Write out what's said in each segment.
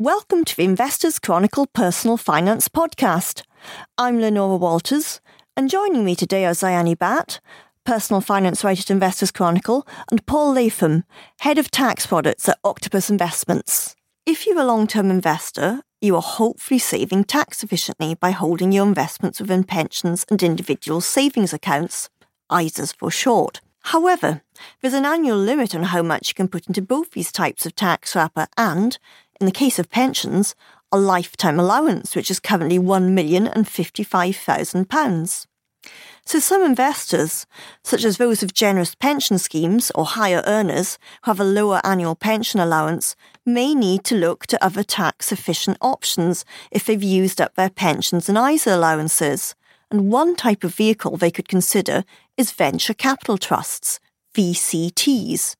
Welcome to the Investors Chronicle Personal Finance Podcast. I'm Leonora Walters, and joining me today are Ziani Bat, personal finance writer at Investors Chronicle, and Paul Latham, head of tax products at Octopus Investments. If you're a long term investor, you are hopefully saving tax efficiently by holding your investments within pensions and individual savings accounts, ISAs for short. However, there's an annual limit on how much you can put into both these types of tax wrapper and, in the case of pensions, a lifetime allowance, which is currently £1,055,000. So some investors, such as those with generous pension schemes or higher earners who have a lower annual pension allowance, may need to look to other tax efficient options if they've used up their pensions and ISA allowances. And one type of vehicle they could consider is venture capital trusts, VCTs.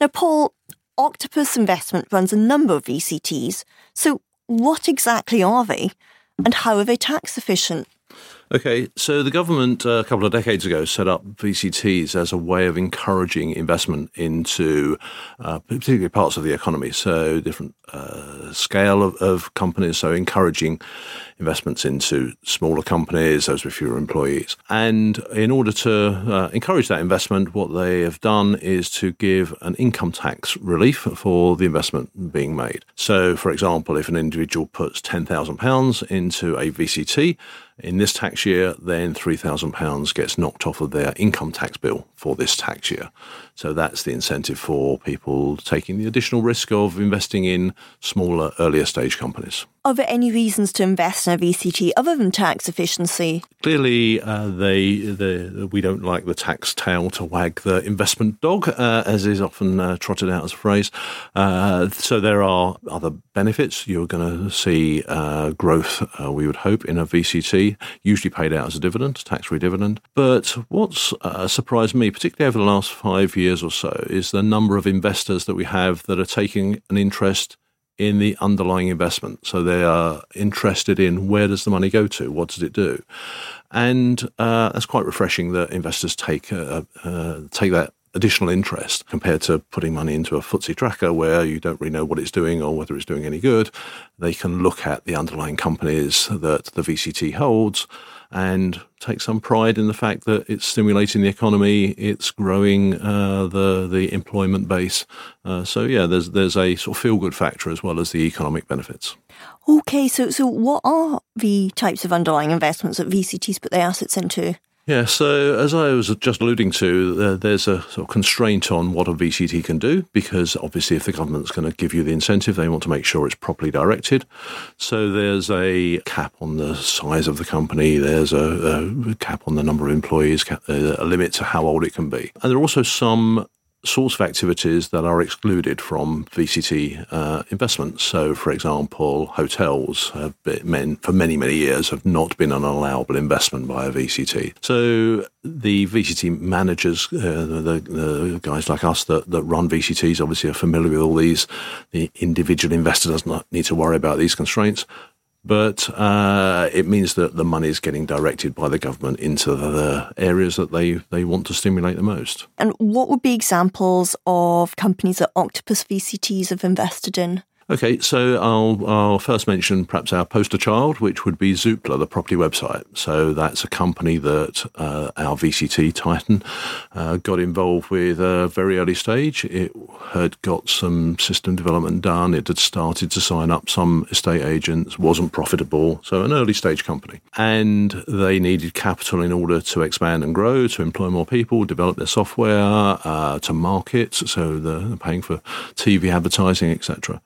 Now, Paul, Octopus Investment runs a number of VCTs, so what exactly are they and how are they tax efficient? Okay, so the government uh, a couple of decades ago set up VCTs as a way of encouraging investment into uh, particularly parts of the economy. So different uh, scale of, of, companies, so encouraging investments into smaller companies, those with fewer employees. And in order to uh, encourage that investment, what they have done is to give an income tax relief for the investment being made. So, for example, if an individual puts £10,000 into a VCT, in this tax year, then £3,000 gets knocked off of their income tax bill for this tax year. So that's the incentive for people taking the additional risk of investing in smaller, earlier stage companies. Are there any reasons to invest in a VCT other than tax efficiency? Clearly, uh, they, they, we don't like the tax tail to wag the investment dog, uh, as is often uh, trotted out as a phrase. Uh, so there are other benefits. You're going to see uh, growth, uh, we would hope, in a VCT, usually paid out as a dividend, tax-free dividend. But what's surprised me, particularly over the last five years or so, is the number of investors that we have that are taking an interest in the underlying investment. So they are interested in where does the money go to, what does it do, and uh, that's quite refreshing that investors take uh, uh, take that additional interest compared to putting money into a FTSE tracker where you don't really know what it's doing or whether it's doing any good. They can look at the underlying companies that the VCT holds and take some pride in the fact that it's stimulating the economy, it's growing uh, the the employment base. Uh, so yeah, there's there's a sort of feel good factor as well as the economic benefits. Okay, so so what are the types of underlying investments that VCTs put their assets into? Yeah, so as I was just alluding to, uh, there's a sort of constraint on what a VCT can do because obviously, if the government's going to give you the incentive, they want to make sure it's properly directed. So there's a cap on the size of the company, there's a, a cap on the number of employees, uh, a limit to how old it can be. And there are also some sorts of activities that are excluded from VCT uh, investments. So, for example, hotels have been, for many, many years have not been an allowable investment by a VCT. So, the VCT managers, uh, the, the, guys like us that, that run VCTs, obviously are familiar with all these. The individual investor does not need to worry about these constraints but uh, it means that the money is getting directed by the government into the areas that they, they want to stimulate the most. And what would be examples of companies that Octopus VCTs have invested in? Okay, so I'll, I'll first mention perhaps our poster child, which would be Zoopla, the property website. So that's a company that uh, our VCT Titan uh, got involved with a very early stage. It had got some system development done. It had started to sign up some estate agents, wasn't profitable. So an early stage company. And they needed capital in order to expand and grow, to employ more people, develop their software, uh, to market. So they're paying for TV advertising, etc.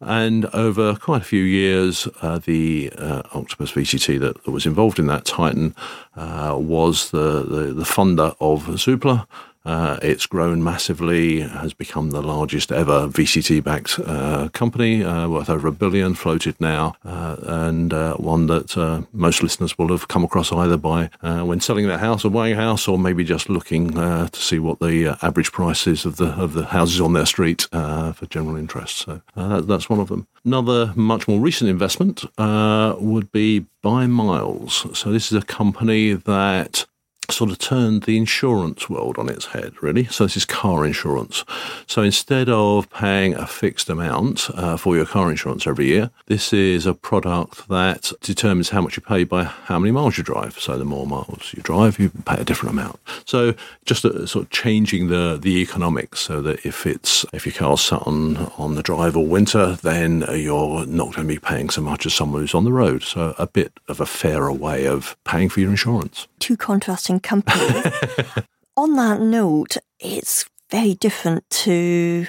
And over quite a few years, uh, the uh, Octopus VCT that, that, was involved in that Titan uh, was the, the, the, funder of Zoopla. Uh, it's grown massively, has become the largest ever VCT backed uh, company, uh, worth over a billion, floated now, uh, and uh, one that uh, most listeners will have come across either by when selling their house or buying a house, or maybe just looking to see what the average price is of the of the houses on their street for general interest. So that, that's one of them. Another much more recent investment would be By Miles. So this is a company that sort of turned the insurance world on its head, really. So this is car insurance. So instead of paying a fixed amount uh, for your car insurance every year, this is a product that determines how much you pay by how many miles you drive. So the more miles you drive, you pay a different amount. So just a, sort of changing the the economics so that if it's if your car's sat on on the drive all winter, then you're not going to be paying so much as someone who's on the road. So a bit of a fairer way of paying for your insurance. Two contrasting companies. on that note, it's very different to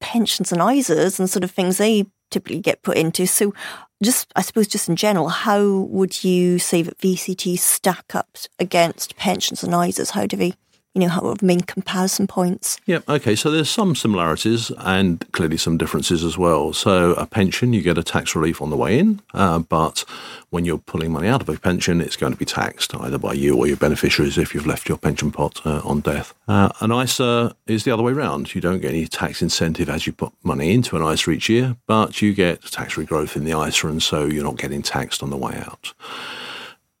pensions and ISAs and sort of things they typically get put into. So, just I suppose, just in general, how would you say that VCTs stack up against pensions and ISAs? How do they you know, how main comparison points. Yeah, okay. So there's some similarities and clearly some differences as well. So a pension, you get a tax relief on the way in, uh, but when you're pulling money out of a pension, it's going to be taxed either by you or your beneficiaries if you've left your pension pot uh, on death. Uh, an ISA is the other way around. You don't get any tax incentive as you put money into an ISA each year, but you get tax-free growth in the ISA, and so you're not getting taxed on the way out.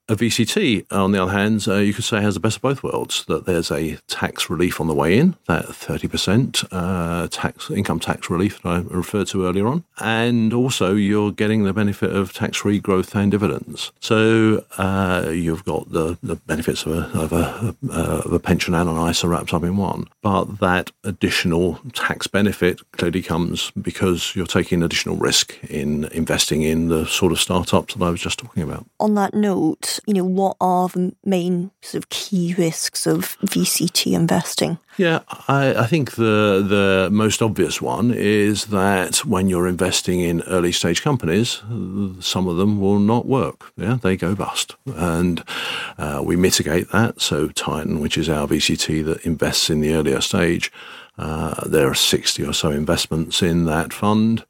A VCT, on the other hand, uh, you could say has the best of both worlds. That there's a tax relief on the way in, that 30% uh, tax income tax relief that I referred to earlier on, and also you're getting the benefit of tax-free growth and dividends. So uh, you've got the, the benefits of a, of a, of a pension and an ISA wrapped up in one. But that additional tax benefit clearly comes because you're taking additional risk in investing in the sort of startups that I was just talking about. On that note you know, what are the main sort of key risks of VCT investing? Yeah, I, I, think the the most obvious one is that when you're investing in early stage companies, some of them will not work. Yeah, they go bust, and uh, we mitigate that. So Titan, which is our VCT that invests in the earlier stage, uh, there are sixty or so investments in that fund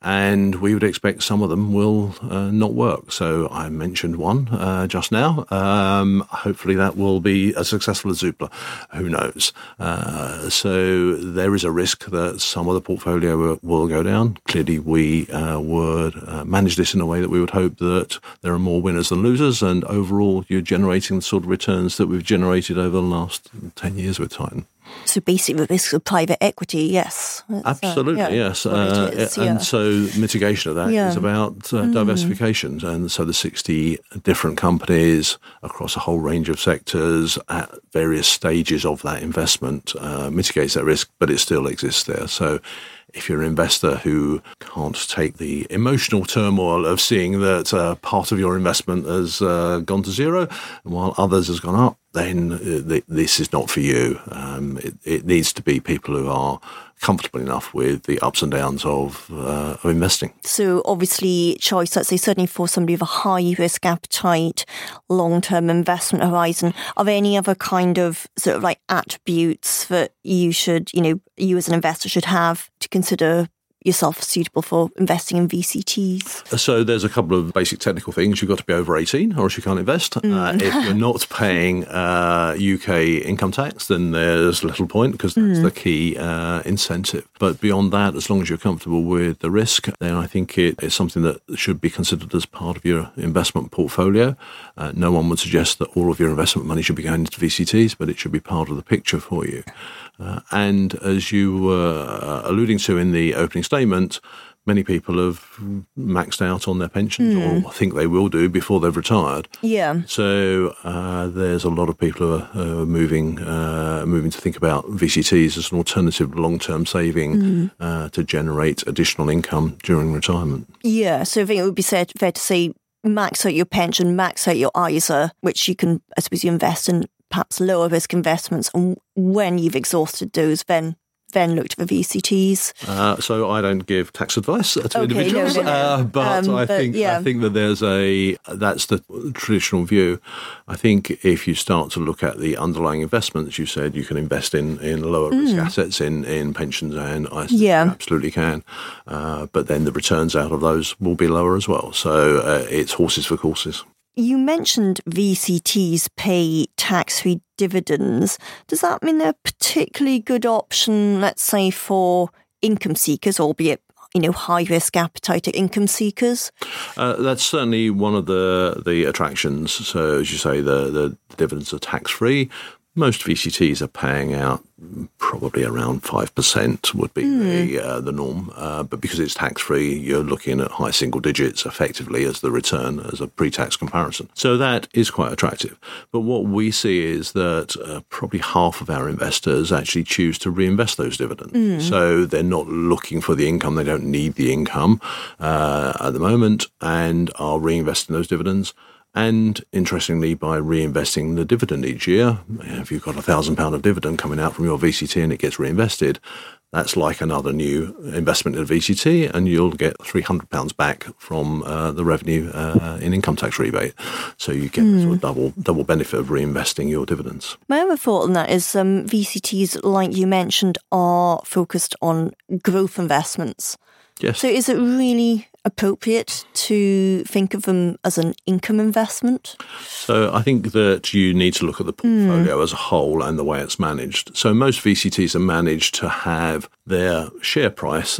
and we would expect some of them will uh, not work. So I mentioned one uh, just now. Um, hopefully that will be as successful as Zoopla. Who knows? Uh, so there is a risk that some of the portfolio will, go down. Clearly, we uh, would uh, manage this in a way that we would hope that there are more winners than losers, and overall, you're generating the sort of returns that we've generated over the last ten years with Titan. So basically, the risk of private equity, yes. Uh, Absolutely, uh, yeah, yes. Uh, is, and so mitigation of that yeah. is about uh, mm. diversification. And so the 60 different companies across a whole range of sectors at various stages of that investment uh, mitigates that risk, but it still exists there. So if you're an investor who can't take the emotional turmoil of seeing that uh, part of your investment has uh, gone to zero while others has gone up, then uh, this is not for you. Um, it, it, needs to be people who are comfortable enough with the ups and downs of, uh, of investing. So, obviously, choice, let's say, certainly for somebody with a high risk appetite, long term investment horizon, are there any other kind of sort of like attributes that you should, you know, you as an investor should have to consider yourself suitable for investing in VCTs? So there's a couple of basic technical things. You've got to be over 18 or else you can't invest. Mm. Uh, if you're not paying uh, UK income tax, then there's little point because that's mm. the key uh, incentive. But beyond that, as long as you're comfortable with the risk, then I think it is something that should be considered as part of your investment portfolio. Uh, no one would suggest that all of your investment money should be going into VCTs, but it should be part of the picture for you. Uh, and as you were uh, alluding to in the opening statement, many people have maxed out on their pensions mm. or think they will do before they've retired. Yeah. So uh, there's a lot of people who are, moving uh, moving to think about VCTs as an alternative long term saving mm. uh, to generate additional income during retirement. Yeah. So I think it would be fair to say max out your pension, max out your ISA, which you can, I suppose, you invest in perhaps lower risk investments. And when you've exhausted those, then then looked for VCTs. Uh, so I don't give tax advice to okay, individuals, no, no, no. Uh, but um, I but, think yeah. I think that there's a that's the traditional view. I think if you start to look at the underlying investments, you said you can invest in in lower risk mm. assets in in pensions and I yeah. absolutely can, uh, but then the returns out of those will be lower as well. So uh, it's horses for courses. You mentioned VCTs pay tax free dividends. Does that mean they're a particularly good option, let's say, for income seekers, albeit you know, high risk appetite income seekers? Uh, that's certainly one of the the attractions. So, as you say, the, the dividends are tax free. Most VCTs are paying out probably around 5% would be mm. the, uh, the norm. Uh, but because it's tax free, you're looking at high single digits effectively as the return, as a pre tax comparison. So that is quite attractive. But what we see is that uh, probably half of our investors actually choose to reinvest those dividends. Mm. So they're not looking for the income, they don't need the income uh, at the moment, and are reinvesting those dividends. And interestingly, by reinvesting the dividend each year, if you've got a thousand pound of dividend coming out from your VCT and it gets reinvested, that's like another new investment in a VCT, and you'll get three hundred pounds back from uh, the revenue uh, in income tax rebate. So you get mm. sort of double double benefit of reinvesting your dividends. My other thought on that is um, VCTs, like you mentioned, are focused on growth investments. Yes. So is it really appropriate to think of them as an income investment? So I think that you need to look at the portfolio mm. as a whole and the way it's managed. So most VCTs are managed to have their share price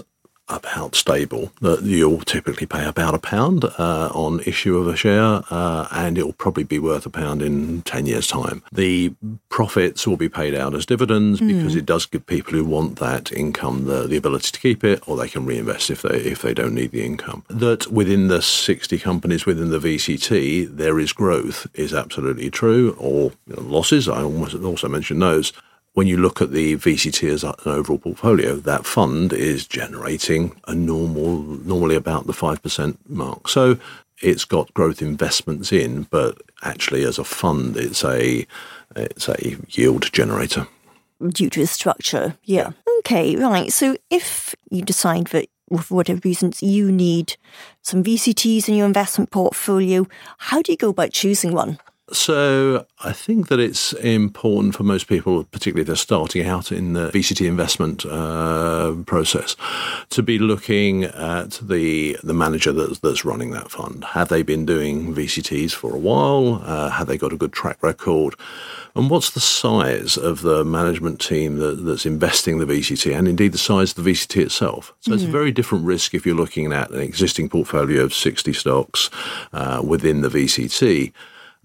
about stable. That you'll typically pay about a pound uh, on issue of a share, uh, and it will probably be worth a pound in ten years' time. The profits will be paid out as dividends mm. because it does give people who want that income the, the ability to keep it, or they can reinvest if they if they don't need the income. That within the sixty companies within the VCT there is growth is absolutely true, or you know, losses. I almost also mentioned those when you look at the VCT as an overall portfolio, that fund is generating a normal, normally about the 5% mark. So it's got growth investments in, but actually as a fund, it's a, it's a yield generator. Due to the structure, yeah. yeah. Okay, right. So if you decide that for whatever reasons you need some VCTs in your investment portfolio, how do you go about choosing one? So I think that it's important for most people, particularly if they're starting out in the VCT investment uh, process, to be looking at the the manager that's, that's running that fund. Have they been doing VCTs for a while? Uh, have they got a good track record? And what's the size of the management team that, that's investing the VCT, and indeed the size of the VCT itself? So mm-hmm. it's a mm. very different risk if you're looking at an existing portfolio of 60 stocks uh, within the VCT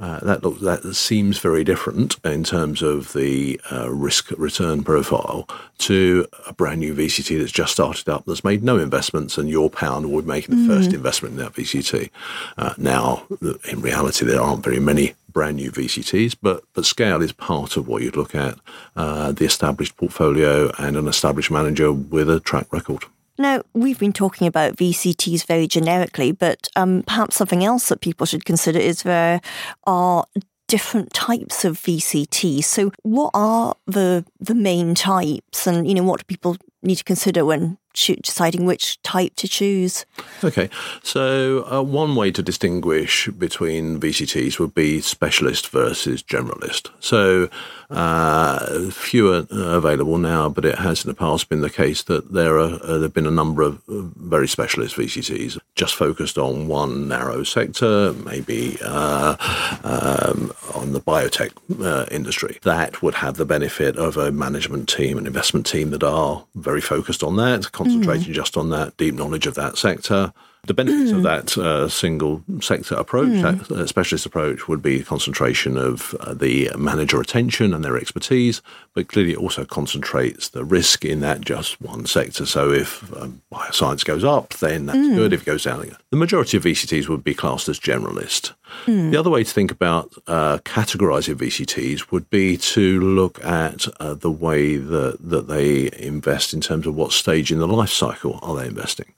uh, that looks that seems very different in terms of the uh, risk return profile to a brand new VCT that's just started up that's made no investments and your pound would make the mm. first investment in that VCT. Uh, now, in reality, there aren't very many brand new VCTs, but but scale is part of what you'd look at. Uh, the established portfolio and an established manager with a track record. Now, we've been talking about VCTs very generically, but um, perhaps something else that people should consider is there are different types of VCTs. So, what are the the main types, and you know, what do people need to consider when deciding which type to choose. Okay, so uh, one way to distinguish between VCTs would be specialist versus generalist. So uh, fewer available now, but it has in the past been the case that there are uh, there've been a number of very specialist VCTs just focused on one narrow sector, maybe uh, um, on the biotech uh, industry. That would have the benefit of a management team, an investment team that are very focused on that concentrating mm. just on that deep knowledge of that sector. The benefits of that uh, single sector approach, mm. that uh, specialist approach, would be concentration of uh, the manager attention and their expertise, but clearly it also concentrates the risk in that just one sector. So if um, bioscience goes up, then that's mm. good. If it goes down, the majority of VCTs would be classed as generalist. Mm. The other way to think about uh, categorizing VCTs would be to look at uh, the way that, that they invest in terms of what stage in the life cycle are they investing.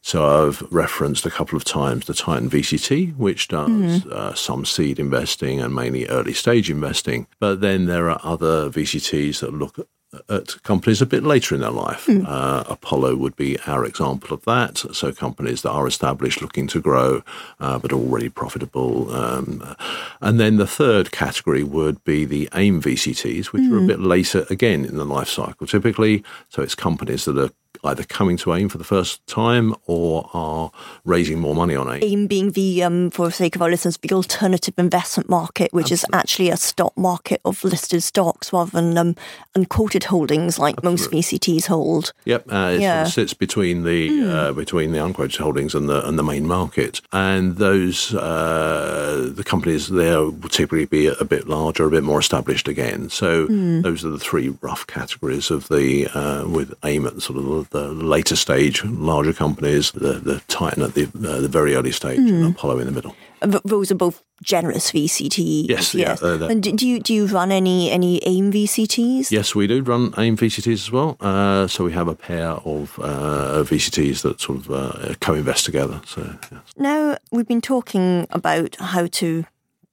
So I've referenced a couple of times the Titan VCT, which does mm. uh, some seed investing and mainly early stage investing. But then there are other VCTs that look at companies a bit later in their life. Mm. Uh, Apollo would be our example of that. So companies that are established, looking to grow, uh, but already profitable. Um, and then the third category would be the AIM VCTs, which mm. are a hmm. bit later again in the life cycle, typically. So it's companies that are either coming to AIM for the first time or are raising more money on AIM. AIM being the, um, for the sake of our listeners, the alternative investment market, which Absolutely. is actually a stock market of listed stocks rather than um, unquoted holdings like Absolutely. most VCTs hold. Yep, uh, it yeah. sort of sits between the mm. uh, between the unquoted holdings and the and the main market, and those uh, the companies there will typically be a, bit larger, a bit more established again. So mm. those are the three rough categories of the uh, with AIM at sort of the later stage, larger companies, the, the Titan at the, uh, the very early stage, mm. and hmm. Apollo in the middle. Those are both generous VCTs. Yes, yes. Yeah, uh, and do you do you run any any AIM VCTs? Yes, we do run AIM VCTs as well. Uh, so we have a pair of uh, VCTs that sort of uh, co-invest together. So yes. now we've been talking about how to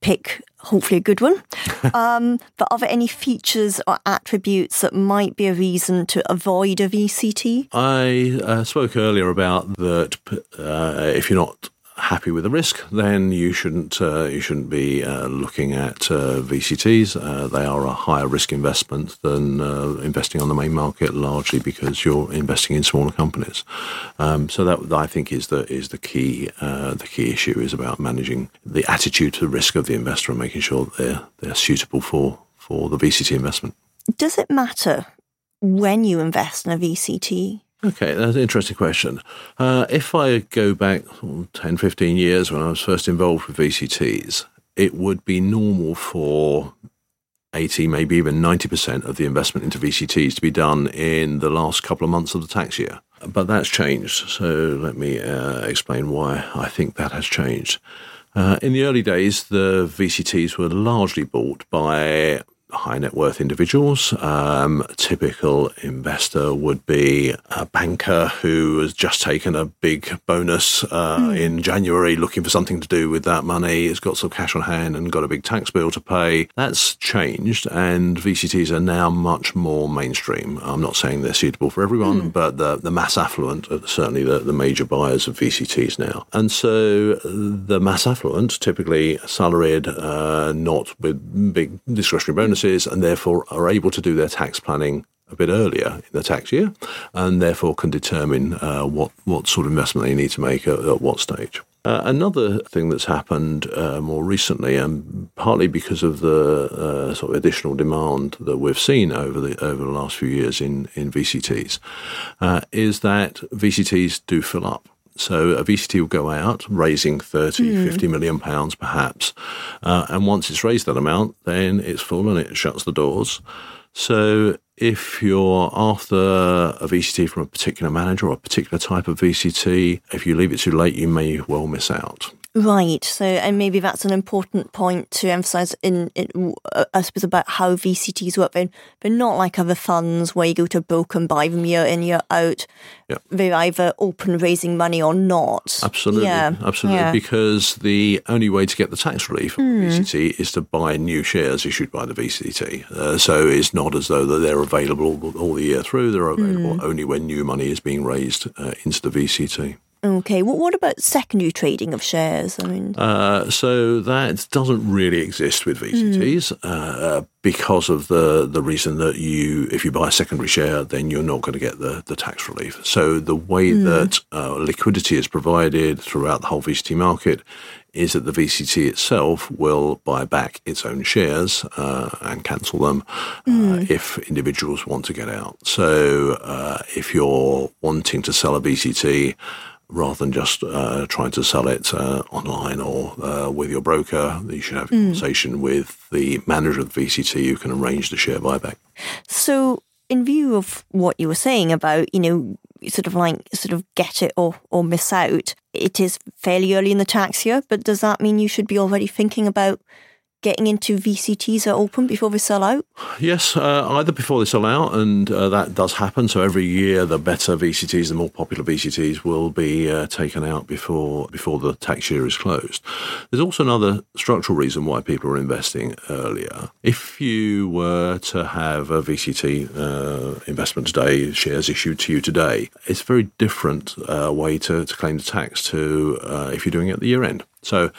pick hopefully a good one. um, but are there any features or attributes that might be a reason to avoid a VCT? I uh, spoke earlier about that uh, if you're not happy with the risk, then you shouldn't uh, you shouldn't be uh, looking at uh, VCTs. Uh, they are a higher risk investment than uh, investing on the main market, largely because you're investing in smaller companies. Um, so that I think is the is the key uh, the key issue is about managing the attitude to the risk of the investor and making sure they're they're suitable for for the VCT investment. Does it matter when you invest in a VCT? Okay, that's an interesting question. Uh, if I go back 10, 15 years when I was first involved with VCTs, it would be normal for 80, maybe even 90% of the investment into VCTs to be done in the last couple of months of the tax year. But that's changed. So let me uh, explain why I think that has changed. Uh, in the early days, the VCTs were largely bought by high net worth individuals. Um, typical investor would be a banker who has just taken a big bonus uh, mm. in January looking for something to do with that money, has got some cash on hand and got a big tax bill to pay. That's changed, and VCTs are now much more mainstream. I'm not saying they're suitable for everyone, mm. but the, the mass affluent are certainly the, the major buyers of VCTs now. And so the mass affluent, typically salaried, uh, not with big discretionary bonuses, and therefore are able to do their tax planning a bit earlier in the tax year and therefore can determine uh, what, what sort of investment they need to make at, at what stage. Uh, another thing that's happened uh, more recently, and partly because of the uh, sort of additional demand that we've seen over the over the last few years in in VCTs, uh, is that VCTs do fill up. So a VCT will go out raising 30, mm. 50 million pounds perhaps. Uh, and once it's raised that amount, then it's full and it shuts the doors. So if you're after a VCT from a particular manager or a particular type of VCT, if you leave it too late, you may well miss out. Right. So, and maybe that's an important point to emphasize in, in uh, I suppose, about how VCTs work. They're, they're not like other funds where you go to a broker and buy them year in, year out. Yeah. They're either open raising money or not. Absolutely. Yeah. Absolutely. Yeah. Because the only way to get the tax relief from mm. VCT is to buy new shares issued by the VCT. Uh, so it's not as though that they're available all, all the year through. They're available mm. only when new money is being raised uh, into the VCT. Okay. Well, what about secondary trading of shares? I mean, uh, so that doesn't really exist with VCTs mm. uh, because of the the reason that you, if you buy a secondary share, then you're not going to get the the tax relief. So the way mm. that uh, liquidity is provided throughout the whole VCT market is that the VCT itself will buy back its own shares uh, and cancel them uh, mm. if individuals want to get out. So uh, if you're wanting to sell a VCT rather than just uh, trying to sell it uh, online or uh, with your broker. You should have a mm. conversation with the manager of the VCT who can arrange the share buyback. So, in view of what you were saying about, you know, sort of like sort of get it or, or miss out, it is fairly early in the tax year, but does that mean you should be already thinking about getting into VCTs are open before they sell out? Yes, uh, either before they sell out, and uh, that does happen. So every year, the better VCTs, the more popular VCTs, will be uh, taken out before before the tax year is closed. There's also another structural reason why people are investing earlier. If you were to have a VCT uh, investment today, shares issued to you today, it's a very different uh, way to, to claim the tax to uh, if you're doing it at the year end. So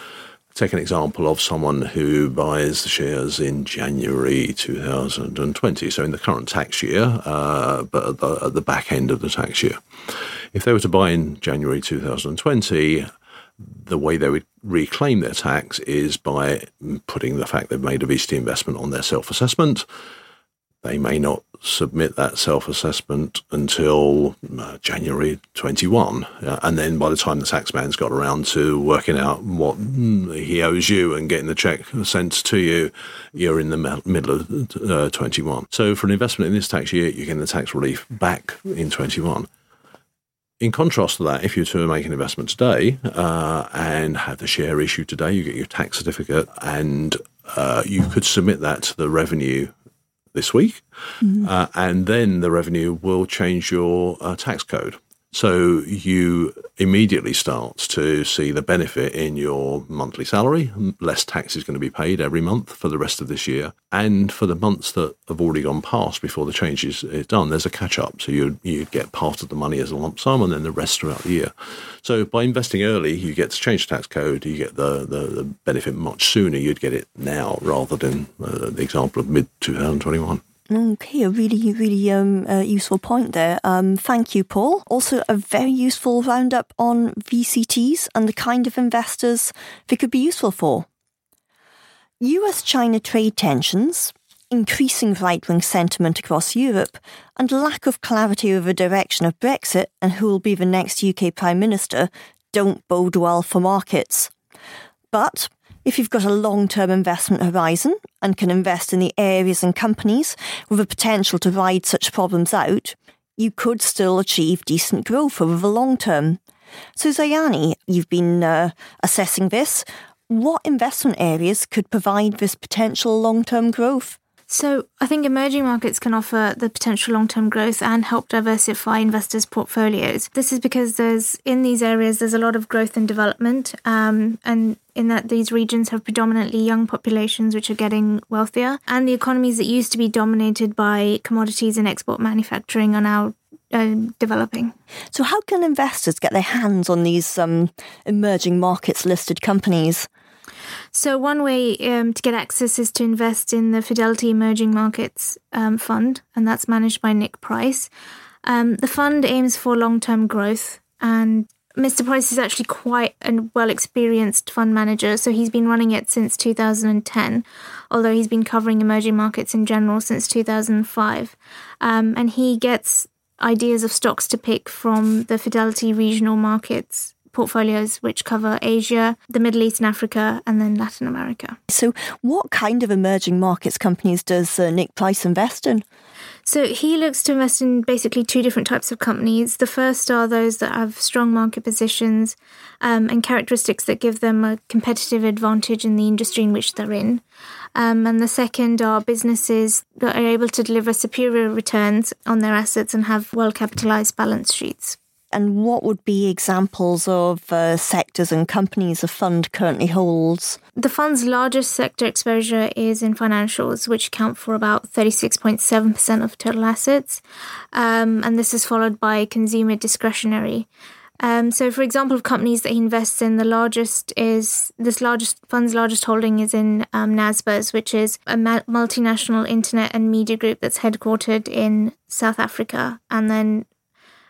take an example of someone who buys the shares in January 2020, so in the current tax year, uh, but at the, at the back end of the tax year. If they were to buy in January 2020, the way they would reclaim their tax is by putting the fact they've made a VCT investment on their self assessment. They may not submit that self assessment until uh, January 21. Uh, and then by the time the taxman's got around to working out what he owes you and getting the check sent to you, you're in the middle of uh, 21. So for an investment in this tax year, you're getting the tax relief back in 21. In contrast to that, if you were to make an investment today uh, and have the share issued today, you get your tax certificate and uh, you could submit that to the revenue this week, mm-hmm. uh, and then the revenue will change your uh, tax code. So you immediately start to see the benefit in your monthly salary. Less tax is going to be paid every month for the rest of this year. And for the months that have already gone past before the change is, is done, there's a catch up. So you you get part of the money as a lump sum and then the rest throughout the year. So by investing early, you get to change the tax code, you get the, the, the benefit much sooner. You'd get it now rather than uh, the example of mid 2021. Okay, a really, really um, uh, useful point there. Um, thank you, Paul. Also, a very useful roundup on VCTs and the kind of investors they could be useful for. US China trade tensions, increasing right wing sentiment across Europe, and lack of clarity over the direction of Brexit and who will be the next UK Prime Minister don't bode well for markets. But if you've got a long term investment horizon and can invest in the areas and companies with the potential to ride such problems out, you could still achieve decent growth over the long term. So, Zayani, you've been uh, assessing this. What investment areas could provide this potential long term growth? So, I think emerging markets can offer the potential long term growth and help diversify investors' portfolios. This is because there's in these areas there's a lot of growth and development, um, and in that these regions have predominantly young populations which are getting wealthier, and the economies that used to be dominated by commodities and export manufacturing are now uh, developing. So, how can investors get their hands on these um, emerging markets listed companies? So, one way um, to get access is to invest in the Fidelity Emerging Markets um, Fund, and that's managed by Nick Price. Um, the fund aims for long term growth, and Mr. Price is actually quite a well experienced fund manager, so he's been running it since 2010, although he's been covering emerging markets in general since 2005. Um, and he gets ideas of stocks to pick from the Fidelity regional markets portfolios which cover Asia, the Middle East and Africa, and then Latin America. So, what kind of emerging markets companies does uh, Nick Price invest in? So he looks to invest in basically two different types of companies. The first are those that have strong market positions um, and characteristics that give them a competitive advantage in the industry in which they're in. Um, and the second are businesses that are able to deliver superior returns on their assets and have well capitalized balance sheets. And what would be examples of uh, sectors and companies the fund currently holds? The fund's largest sector exposure is in financials, which account for about 36.7% of total assets. Um, and this is followed by consumer discretionary. Um, so, for example, of companies that he invests in, the largest is this largest fund's largest holding is in um, Naspers, which is a multinational internet and media group that's headquartered in South Africa, and then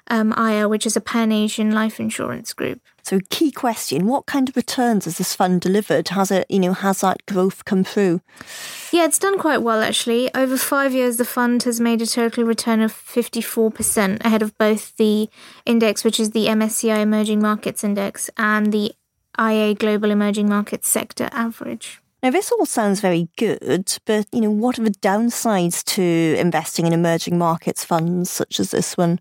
um, which is a pan Asian life insurance group. So, key question: What kind of returns has this fund delivered? Has it, you know, has that growth come through? Yeah, it's done quite well actually. Over five years, the fund has made a total return of fifty-four percent, ahead of both the index, which is the MSCI Emerging Markets Index, and the IA Global Emerging Markets Sector Average. Now, this all sounds very good, but you know, what are the downsides to investing in emerging markets funds such as this one?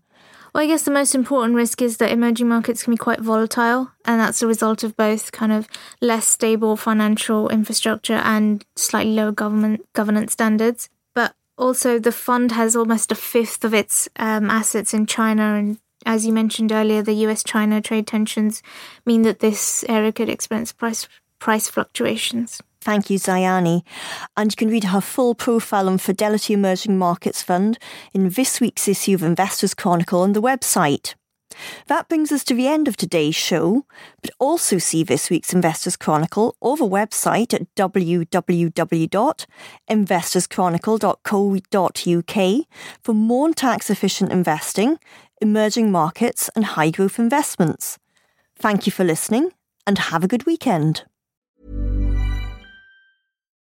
Well, I guess the most important risk is that emerging markets can be quite volatile, and that's a result of both kind of less stable financial infrastructure and slightly lower government governance standards. But also, the fund has almost a fifth of its um, assets in China, and as you mentioned earlier, the U.S.-China trade tensions mean that this area could experience price price fluctuations. Thank you, Zayani. And you can read her full profile on Fidelity Emerging Markets Fund in this week's issue of Investors Chronicle on the website. That brings us to the end of today's show, but also see this week's Investors Chronicle over the website at www.investorschronicle.co.uk for more tax efficient investing, emerging markets, and high growth investments. Thank you for listening and have a good weekend.